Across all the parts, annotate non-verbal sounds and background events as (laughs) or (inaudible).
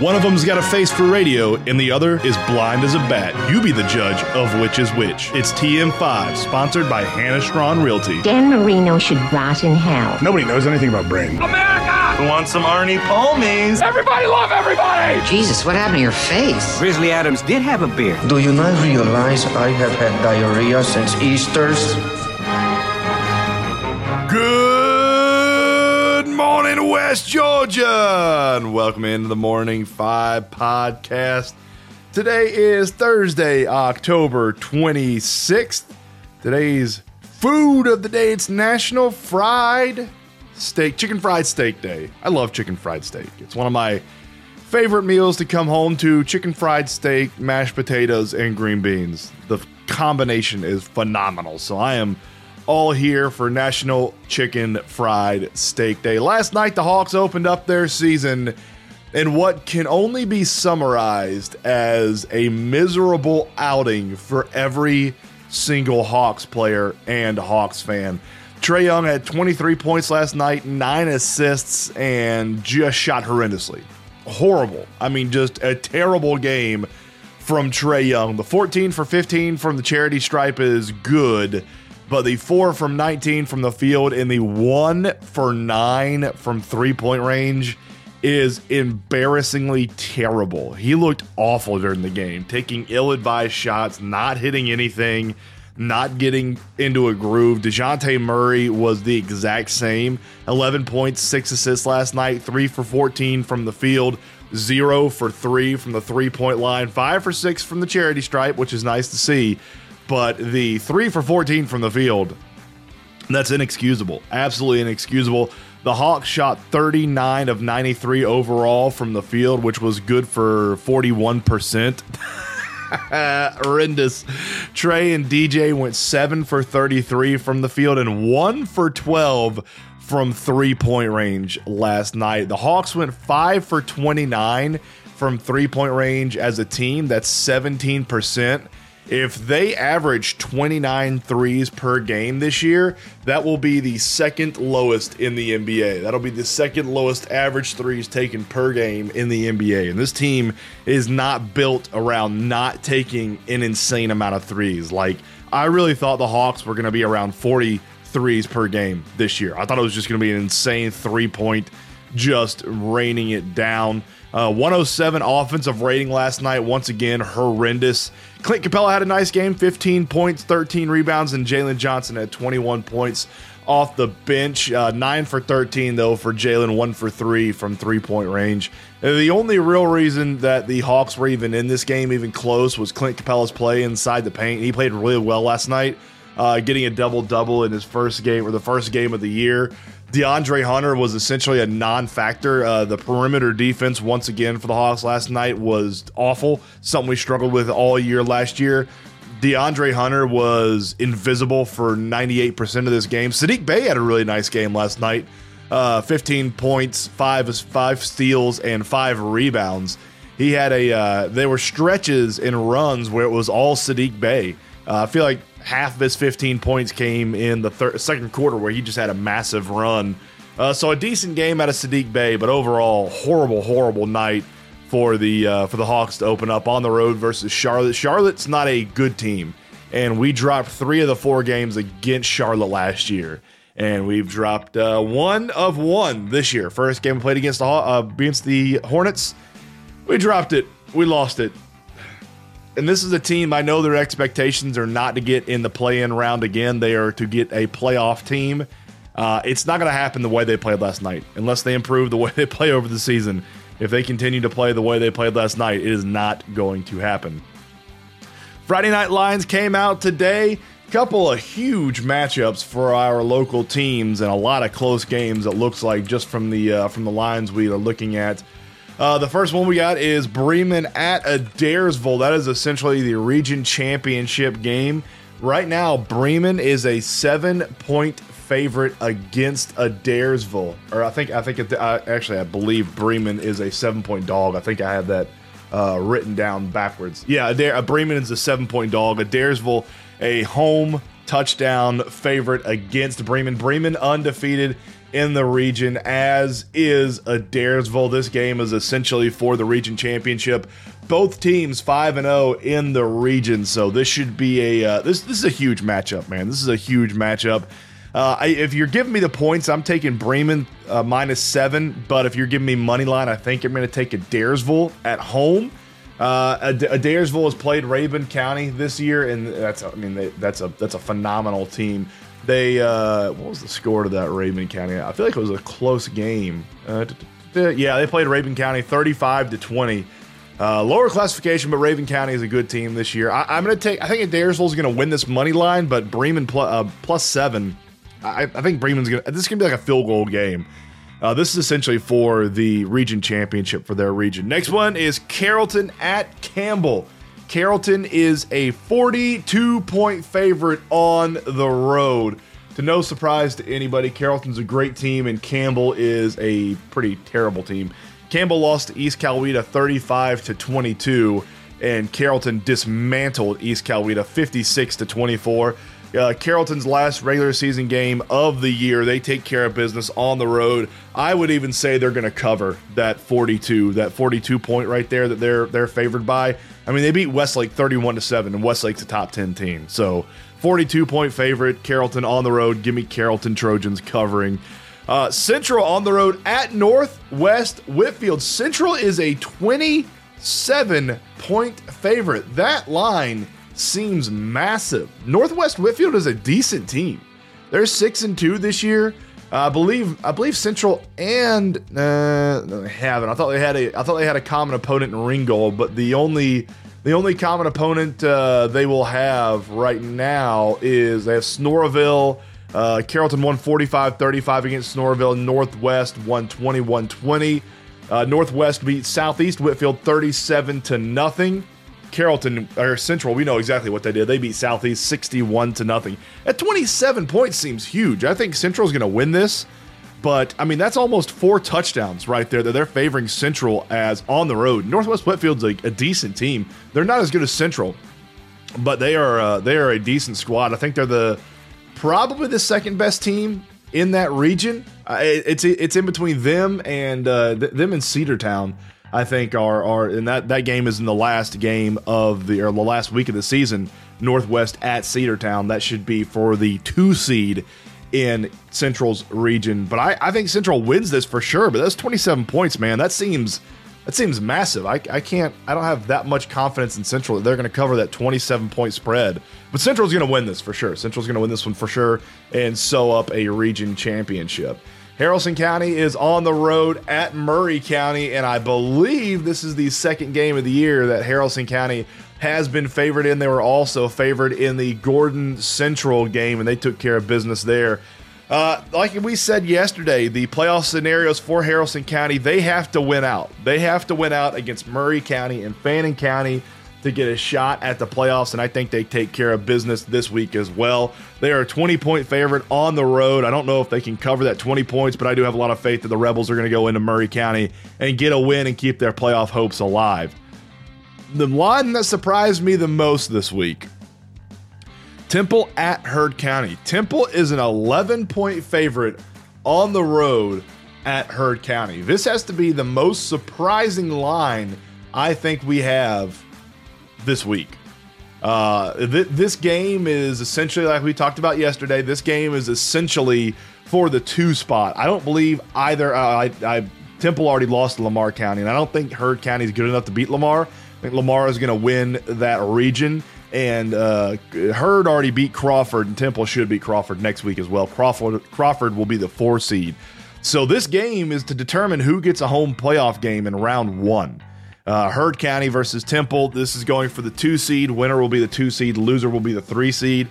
One of them's got a face for radio, and the other is blind as a bat. You be the judge of which is which. It's TM5, sponsored by Hannah Strawn Realty. Dan Marino should rot in hell. Nobody knows anything about brain. America! Who wants some Arnie Palmies? Everybody love everybody! Jesus, what happened to your face? Grizzly Adams did have a beard. Do you not realize I have had diarrhea since Easter's? Good morning, West Georgia, and welcome into the Morning Five podcast. Today is Thursday, October 26th. Today's food of the day it's National Fried Steak, Chicken Fried Steak Day. I love chicken fried steak. It's one of my favorite meals to come home to chicken fried steak, mashed potatoes, and green beans. The combination is phenomenal. So I am all here for National Chicken Fried Steak Day. Last night, the Hawks opened up their season in what can only be summarized as a miserable outing for every single Hawks player and Hawks fan. Trae Young had 23 points last night, nine assists, and just shot horrendously. Horrible. I mean, just a terrible game from Trae Young. The 14 for 15 from the charity stripe is good, but the 4 from 19 from the field and the 1 for 9 from three point range is embarrassingly terrible. He looked awful during the game, taking ill advised shots, not hitting anything not getting into a groove. DeJounte Murray was the exact same 11 points, six assists last night, three for 14 from the field, zero for three from the three point line, five for six from the charity stripe, which is nice to see. But the three for 14 from the field, that's inexcusable. Absolutely inexcusable. The Hawks shot 39 of 93 overall from the field, which was good for 41%. (laughs) Horrendous. Trae and DJ went 7 for 33 from the field and 1 for 12 from three point range last night. The Hawks went 5 for 29 from three point range as a team. That's 17%. If they average 29 threes per game this year, that will be the second lowest in the NBA. That'll be the second lowest average threes taken per game in the NBA. And this team is not built around not taking an insane amount of threes. Like, I really thought the Hawks were going to be around 40 threes per game this year. I thought it was just going to be an insane three point, just raining it down. Uh, 107 offensive rating last night. Once again, horrendous. Clint Capela had a nice game 15 points, 13 rebounds, and Jalen Johnson had 21 points off the bench. Uh, 9 for 13, though, for Jalen, 1 for 3 from three point range. And the only real reason that the Hawks were even in this game, even close, was Clint Capela's play inside the paint. He played really well last night, uh, getting a double double in his first game or the first game of the year. DeAndre Hunter was essentially a non-factor. Uh, the perimeter defense, once again for the Hawks last night, was awful. Something we struggled with all year last year. DeAndre Hunter was invisible for 98% of this game. Saddiq Bey had a really nice game last night. Uh, 15 points, five five steals, and five rebounds. He had a. Uh, there were stretches and runs where it was all Saddiq Bey. Uh, I feel like half of his 15 points came in the third, second quarter where he just had a massive run. Uh, so a decent game out of Saddiq Bey, but overall horrible, horrible night for the uh, for the Hawks to open up on the road versus Charlotte. Charlotte's not a good team, and we dropped three of the four games against Charlotte last year, and we've dropped uh, one of one this year. First game we played against the uh, against the Hornets, we dropped it, we lost it and this is a team I know their expectations are not to get in the play-in round again. They are to get a playoff team. Uh, it's not going to happen the way they played last night unless they improve the (laughs) way they play over the season. If they continue to play the way they played last night, it is not going to happen. Friday night lines came out today. Couple of huge matchups for our local teams and a lot of close games. It looks like just from the uh, from the lines we are looking at. Uh, the first one we got is Bremen at Adairsville. That is essentially the region championship game. Right now, Bremen is a seven-point favorite against Adairsville. Or I think I think it, I, actually I believe Bremen is a seven-point dog. I think I have that uh, written down backwards. Yeah, Adair, uh, Bremen is a seven-point dog. Adairsville a home touchdown favorite against Bremen. Bremen undefeated in the region, as is Adairsville. This game is essentially for the region championship. Both teams five and zero in the region, so this should be a uh, this this is a huge matchup, man. This is a huge matchup. Uh, I, if you're giving me the points, I'm taking Bremen uh, minus seven. But if you're giving me money line, I think I'm going to take Adairsville at home. Uh, Adairsville has played Rabun County this year, and that's I mean they, that's a that's a phenomenal team. They uh, what was the score to that Rabun County? I feel like it was a close game. Uh, yeah, they played Rabun County 35 to 20. Uh, lower classification, but Rabun County is a good team this year. I, am going to take. I think Adairsville is going to win this money line, but Bremen uh, plus seven. I, I think Bremen's going to. This is going to be like a field goal game. Uh, this is essentially for the region championship for their region. Next one is Carrollton at Campbell. Carrollton is a 42 point favorite on the road. To no surprise to anybody, Carrollton's a great team and Campbell is a pretty terrible team. Campbell lost to East Coweta 35 to 22, and Carrollton dismantled East Coweta 56 to 24. Uh, Carrollton's last regular season game of the year. They take care of business on the road. I would even say they're going to cover that 42, that 42 point right there that they're they're favored by. I mean, they beat Westlake 31 to 7 and Westlake's a top 10 team. So, 42 point favorite, Carrollton on the road. Give me Carrollton Trojans covering. Uh, Central on the road at Northwest Whitfield. Central is a 27 point favorite. That line seems massive. Northwest Whitfield is a decent team. They're six and two this year. Uh, I believe I believe Central and uh, they haven't. I thought they had a I thought they had a common opponent in Ringgold, but the only the only common opponent uh, they will have right now is they have Sonoraville. Uh, Carrollton won 45-35 against Sonoraville. Northwest won 21-20. Uh, Northwest beat Southeast Whitfield 37 to nothing. Carrollton or Central, we know exactly what they did. They beat Southeast 61 to nothing. At 27 points seems huge. I think Central's going to win this, but I mean that's almost four touchdowns right there that they're favoring Central as on the road. Northwest Whitfield's a, a decent team. They're not as good as Central, but they are uh, they are a decent squad. I think they're the probably the second best team in that region. Uh, it, it's it's in between them and uh, th- them and Cedartown. I think are are and that that game is in the last game of the or the last week of the season. Northwest at Cedartown. That should be for the two seed in Central's region. But I, I think Central wins this for sure. But that's 27 points, man. That seems that seems massive. I, I can't I don't have that much confidence in Central that they're going to cover that 27 point spread. But Central's going to win this for sure. Central's going to win this one for sure and sew up a region championship. Haralson County is on the road at Murray County, and I believe this is the second game of the year that Haralson County has been favored in. They were also favored in the Gordon Central game, and they took care of business there. Uh, like we said yesterday, the playoff scenarios for Haralson County, they have to win out. They have to win out against Murray County and Fannin County to get a shot at the playoffs, and I think they take care of business this week as well. They are a 20 point favorite on the road. I don't know if they can cover that 20 points, but I do have a lot of faith that the Rebels are going to go into Murray County and get a win and keep their playoff hopes alive. The line that surprised me the most this week Temple at Heard County. Temple is an 11 point favorite on the road at Heard County. This has to be the most surprising line I think we have this week. Uh, th- this game is essentially like we talked about yesterday. This game is essentially for the two spot. I don't believe either. Uh, I, I, Temple already lost to Lamar County, and I don't think Heard County is good enough to beat Lamar. I think Lamar is going to win that region, and uh, Heard already beat Crawford, and Temple should beat Crawford next week as well. Crawford Crawford will be the four seed. So this game is to determine who gets a home playoff game in round one. Uh, Heard County versus Temple. This is going for the two seed. Winner will be the two seed. Loser will be the three seed.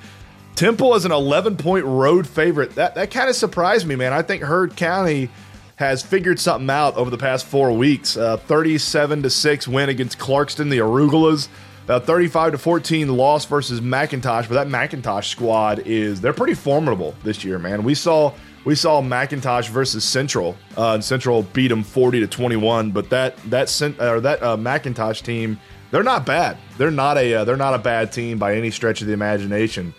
Temple is an 11 point road favorite. That that kind of surprised me, man. I think Heard County has figured something out over the past four weeks. Uh, 37 to six win against Clarkston, the Angoras. Uh, 35 to 14 loss versus McIntosh, but that McIntosh squad is they're pretty formidable this year, man. We saw we saw McIntosh versus Central, uh, and Central beat them 40 to 21. But that that or that uh, McIntosh team, they're not bad. They're not a uh, they're not a bad team by any stretch of the imagination.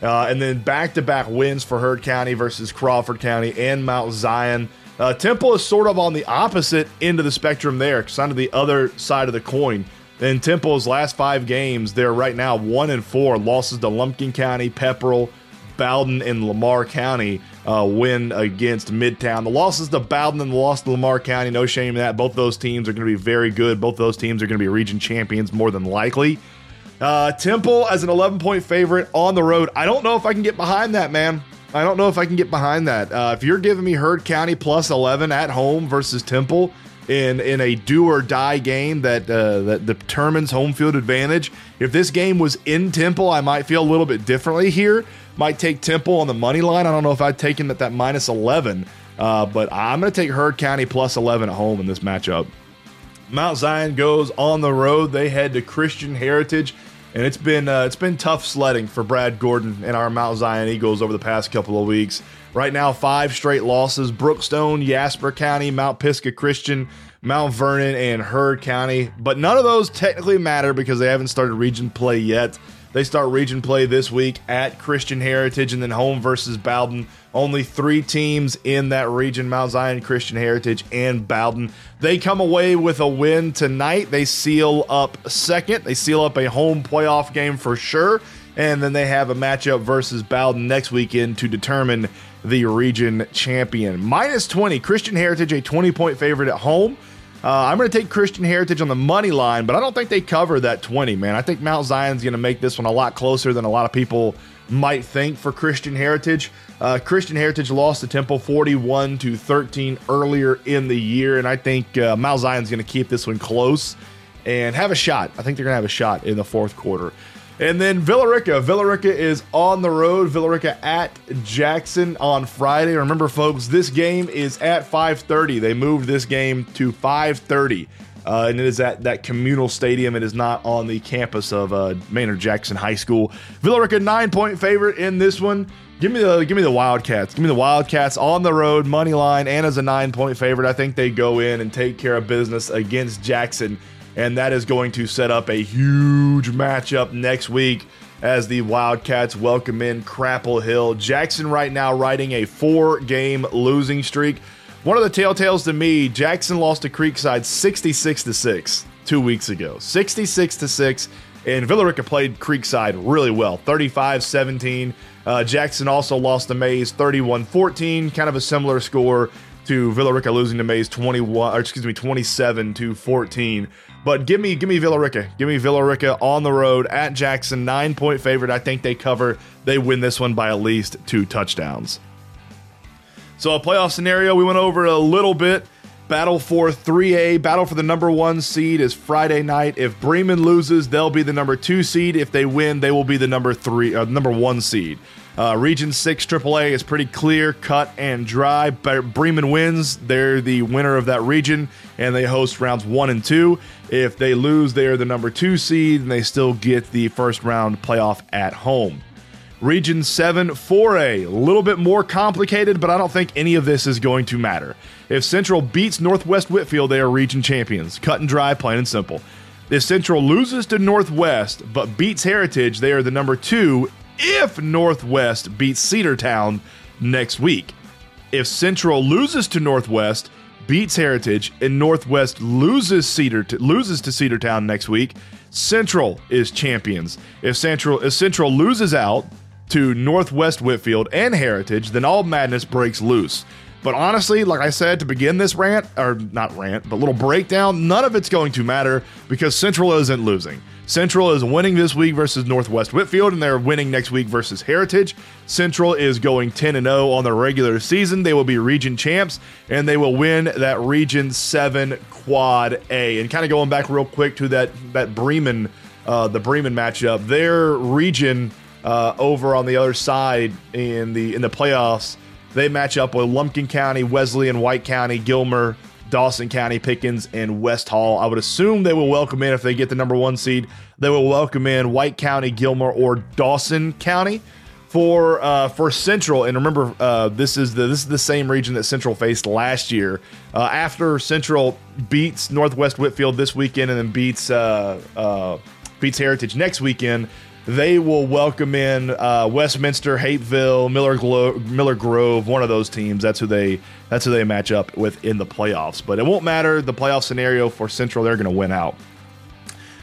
Uh, and then back to back wins for Heard County versus Crawford County and Mount Zion. Uh, Temple is sort of on the opposite end of the spectrum there, kind of the other side of the coin. In Temple's last five games, they're right now one and four. Losses to Lumpkin County, Pepperell, Bowdon, and Lamar County. Uh, win against Midtown. The losses to Bowdon and the loss to Lamar County, no shame in that. Both those teams are going to be very good. Both those teams are going to be region champions more than likely. Uh, Temple as an 11 point favorite on the road. I don't know if I can get behind that, man. I don't know if I can get behind that. Uh, if you're giving me Heard County plus 11 at home versus Temple in in a do or die game that uh, that determines home field advantage, if this game was in Temple, I might feel a little bit differently here. Might take Temple on the money line. I don't know if I'd take him at that minus 11, uh, but I'm going to take Heard County plus 11 at home in this matchup. Mount Zion goes on the road. They head to Christian Heritage and it's been uh, it's been tough sledding for Brad Gordon and our Mount Zion Eagles over the past couple of weeks. Right now, five straight losses: Brookstone, Jasper County, Mount Pisgah Christian, Mount Vernon, and Heard County. But none of those technically matter because they haven't started region play yet. They start region play this week at Christian Heritage and then home versus Bowdon. Only three teams in that region Mount Zion, Christian Heritage, and Bowdon. They come away with a win tonight. They seal up second. They seal up a home playoff game for sure. And then they have a matchup versus Bowdon next weekend to determine the region champion. Minus 20, Christian Heritage, a 20 point favorite at home. Uh, I'm going to take Christian Heritage on the money line, but I don't think they cover that 20, man. I think Mount Zion's going to make this one a lot closer than a lot of people might think for Christian Heritage. Uh, Christian Heritage lost to Temple 41 to 13 earlier in the year, and I think uh, Mount Zion's going to keep this one close and have a shot. I think they're going to have a shot in the fourth quarter. And then Villa Rica. Villa Rica is on the road. Villa Rica at Jackson on Friday. Remember, folks, this game is at 5:30. They moved this game to 5:30. Uh, and it is at that communal stadium. It is not on the campus of uh, Maynard Jackson High School. Villa Rica nine point favorite in this one. Give me the give me the Wildcats. Give me the Wildcats on the road, money line, and as a nine point favorite. I think they go in and take care of business against Jackson and that is going to set up a huge matchup next week as the Wildcats welcome in Chapel Hill. Jackson right now riding a four game losing streak. One of the telltales to me, Jackson lost to Creekside 66 to 6 two weeks ago. 66 to 6. And Villa Rica played Creekside really well, 35 17. Uh, Jackson also lost to Mays 31 14, kind of a similar score to Villa Rica losing to Mays 21, or excuse me, 27 to 14. But give me give me Villa Rica. Give me Villa Rica on the road at Jackson, nine point favorite. I think they cover. They win this one by at least two touchdowns. So a playoff scenario we went over a little bit. Battle for 3A, battle for the number one seed is Friday night. If Bremen loses, they'll be the number two seed. If they win, they will be the number three, uh, number one seed. Uh, Region 6 AAA is pretty clear, cut, and dry. Bremen wins. They're the winner of that region, and they host rounds one and two. If they lose, they are the number two seed, and they still get the first round playoff at home. Region 7 4A, a little bit more complicated, but I don't think any of this is going to matter. If Central beats Northwest Whitfield, they are region champions. Cut and dry, plain and simple. If Central loses to Northwest but beats Heritage, they are the number two if Northwest beats Cedartown next week. If Central loses to Northwest, beats Heritage, and Northwest loses Cedar to, loses to Cedartown next week, Central is champions. If Central if Central loses out to Northwest Whitfield and Heritage, then all madness breaks loose. But honestly, like I said to begin this rant, or not rant, but little breakdown, none of it's going to matter because Central isn't losing. Central is winning this week versus Northwest Whitfield, and they're winning next week versus Heritage. Central is going 10 0 on the regular season. They will be region champs, and they will win that Region 7 Quad A. And kind of going back real quick to that, that Bremen, uh, the Bremen matchup, their region uh, over on the other side in the in the playoffs, they match up with Lumpkin County, Wesleyan, White County, Gilmer, Dawson County, Pickens, and West Hall. I would assume they will welcome in if they get the number one seed. They will welcome in White County, Gilmer, or Dawson County for uh, for Central. And remember, uh, this is the this is the same region that Central faced last year. Uh, after Central beats Northwest Whitfield this weekend and then beats uh, uh, beats Heritage next weekend, they will welcome in uh, Westminster, Hapeville, Miller, Glo- Miller Grove, one of those teams. That's who they that's who they match up with in the playoffs. But it won't matter the playoff scenario for Central; they're going to win out.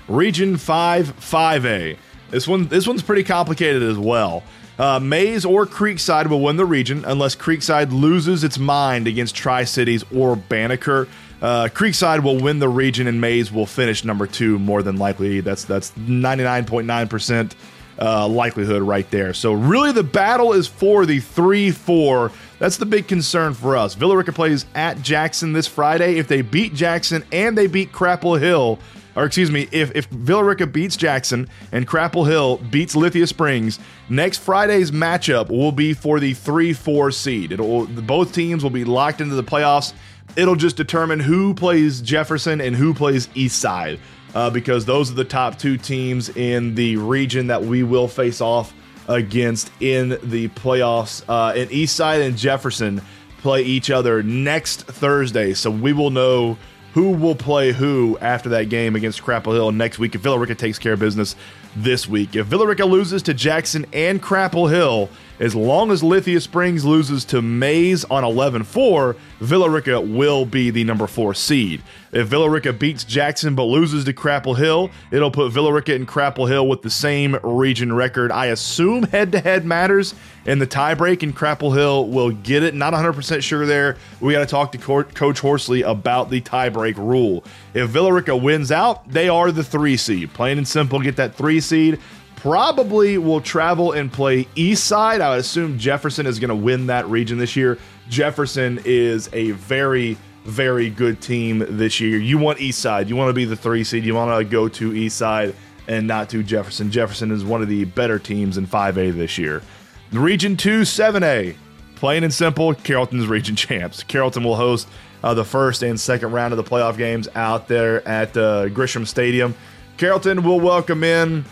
Region Five, Five A. This one this one's pretty complicated as well. Uh, Mays or Creekside will win the region unless Creekside loses its mind against Tri Cities or Banneker. Uh, Creekside will win the region and Mays will finish number two more than likely. That's that's 99.9% uh, likelihood right there. So really the battle is for the 3-4. That's the big concern for us. Villa Rica plays at Jackson this Friday. If they beat Jackson and they beat Chapel Hill, or excuse me, if, if Villa Rica beats Jackson and Chapel Hill beats Lithia Springs, next Friday's matchup will be for the 3 4 seed. It'll, both teams will be locked into the playoffs. It'll just determine who plays Jefferson and who plays Eastside, uh, because those are the top two teams in the region that we will face off against in the playoffs. Uh, and Eastside and Jefferson play each other next Thursday, so we will know who will play who after that game against Chapel Hill next week if Villa Rica takes care of business this week. If Villa Rica loses to Jackson and Chapel Hill, as long as Lithia Springs loses to Mays on 11 4, Villa Rica will be the number four seed. If Villa Rica beats Jackson but loses to Chapel Hill, it'll put Villa Rica and Chapel Hill with the same region record. I assume head to head matters in the tiebreak, and Chapel Hill will get it. Not 100% sure there. We got to talk to Coach Horsley about the tiebreak rule. If Villa Rica wins out, they are the three seed. Plain and simple, get that three seed probably will travel and play East Side. I would assume Jefferson is going to win that region this year. Jefferson is a very, very good team this year. You want East Side. You want to be the three seed. You want to go to East Side and not to Jefferson. Jefferson is one of the better teams in 5A this year. Region 2, 7A. Plain and simple, Carrollton's region (laughs) champs. Carrollton will host uh, the first and second round of the playoff games out there at uh, Grisham Stadium. Carrollton will welcome in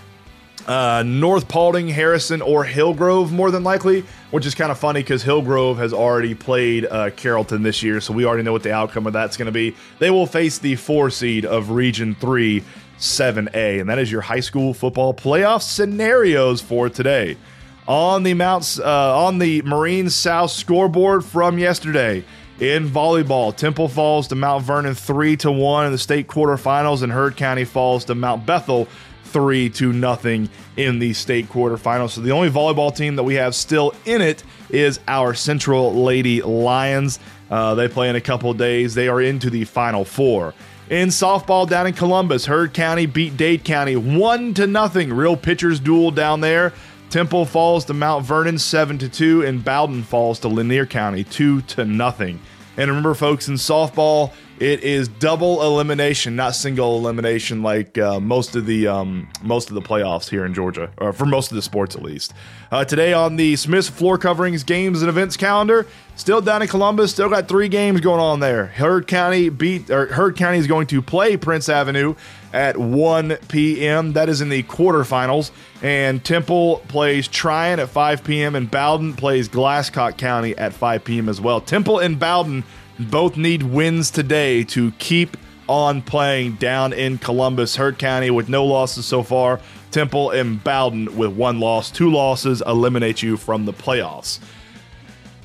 uh, North Paulding, Harrison, or Hillgrove, more than likely, which is kind of funny because Hillgrove has already played uh, Carrollton this year, so we already know what the outcome of that's going to be. They will face the four seed of Region 3, 7A, and that is your high school football playoff scenarios for today. On the Mounts, uh, on the Marine South scoreboard from yesterday, in volleyball, Temple falls to Mount Vernon 3 to 1 in the state quarterfinals, and Heard County falls to Mount Bethel three to nothing in the state quarterfinals. So the only volleyball team that we have still in it is our Central Lady Lions. Uh, they play in a couple days. They are into the final four. In softball down in Columbus, Heard County beat Dade County one to nothing. Real pitchers duel down there. Temple falls to Mount Vernon seven to two, and Bowdon falls to Lanier County two to nothing. And remember, folks, in softball, it is double elimination, not single elimination, like uh, most of the um, most of the playoffs here in Georgia, or for most of the sports at least. Uh, today on the Smith's floor coverings games and events calendar, still down in Columbus, still got three games going on there. Heard County beat or Heard County is going to play Prince Avenue at 1 p.m. That is in the quarterfinals. And Temple plays Trion at 5 p.m. and Bowdon plays Glascock County at 5 p.m. as well. Temple and Bowdon both need wins today to keep on playing down in Columbus, Heard County with no losses so far. Temple and Bowdon with one loss. Two losses eliminate you from the playoffs.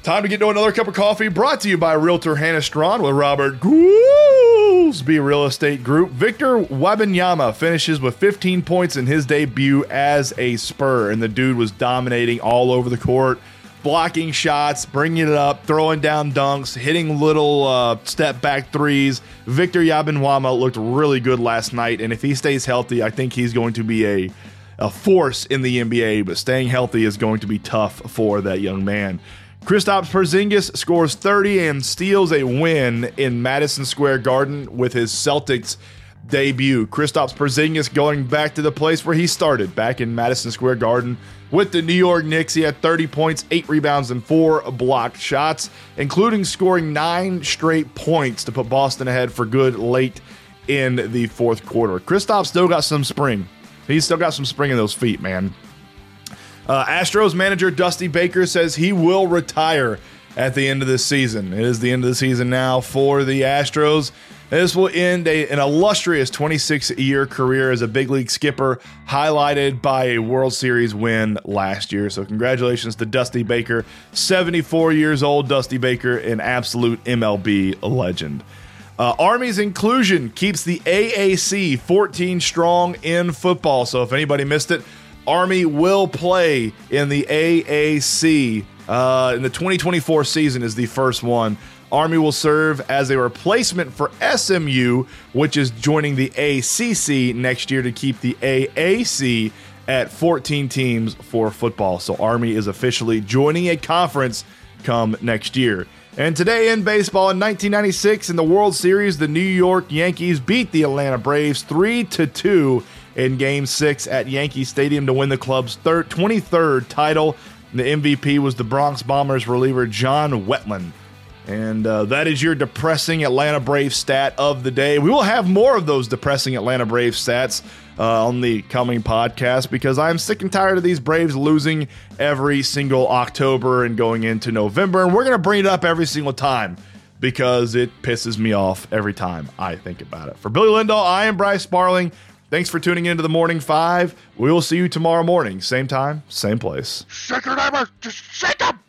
Time to get to another cup of coffee brought to you by Realtor Hannah Strawn with Robert Goolsby Real Estate Group. Victor Wembanyama finishes with 15 points in his debut as a Spur, and the dude was dominating all over the court blocking shots, bringing it up, throwing down dunks, hitting little uh, step back threes. Victor Wembanyama looked really good last night, and if he stays healthy, I think he's going to be a a force in the NBA. But staying healthy is going to be tough for that young man. Kristaps Porzingis scores 30 and steals a win in Madison Square Garden with his Celtics debut. Kristaps Porzingis going back to the place where he started, back in Madison Square Garden with the New York Knicks. He had 30 points, 8 rebounds, and 4 blocked shots, including scoring 9 straight points to put Boston ahead for good late in the fourth quarter. Kristaps still got some spring. He's still got some spring in those feet, man. Uh, Astros manager Dusty Baker says he will retire at the end of the season. It is the end of the season now for the Astros. This will end a, an illustrious 26 year career as a big league skipper, highlighted by a World Series win last year. So, congratulations to Dusty Baker, 74 years old. Dusty Baker, an absolute MLB legend. Uh, Army's inclusion keeps the AAC 14 strong in football. So, if anybody missed it, Army will play in the AAC. Uh, in the 2024 season is the first one. Army will serve as a replacement for SMU, which is joining the ACC next year to keep the AAC at 14 teams for football. So Army is officially joining a conference come next year. And today in baseball in 1996 in the World Series, the New York Yankees beat the Atlanta Braves 3 to 2 in game 6 at Yankee Stadium to win the club's third 23rd title. The MVP was the Bronx Bombers reliever John Wetteland. And uh, that is your depressing Atlanta Braves stat of the day. We will have more of those depressing Atlanta Braves stats uh, on the coming podcast because I'm sick and tired of these Braves losing every single October and going into November. And we're going to bring it up every single time because it pisses me off every time I think about it. For Billy Lindahl, I am Bryce Sparling. Thanks for tuning into the Morning Five. We will see you tomorrow morning, same time, same place. Shake your neighbors! Just shake them!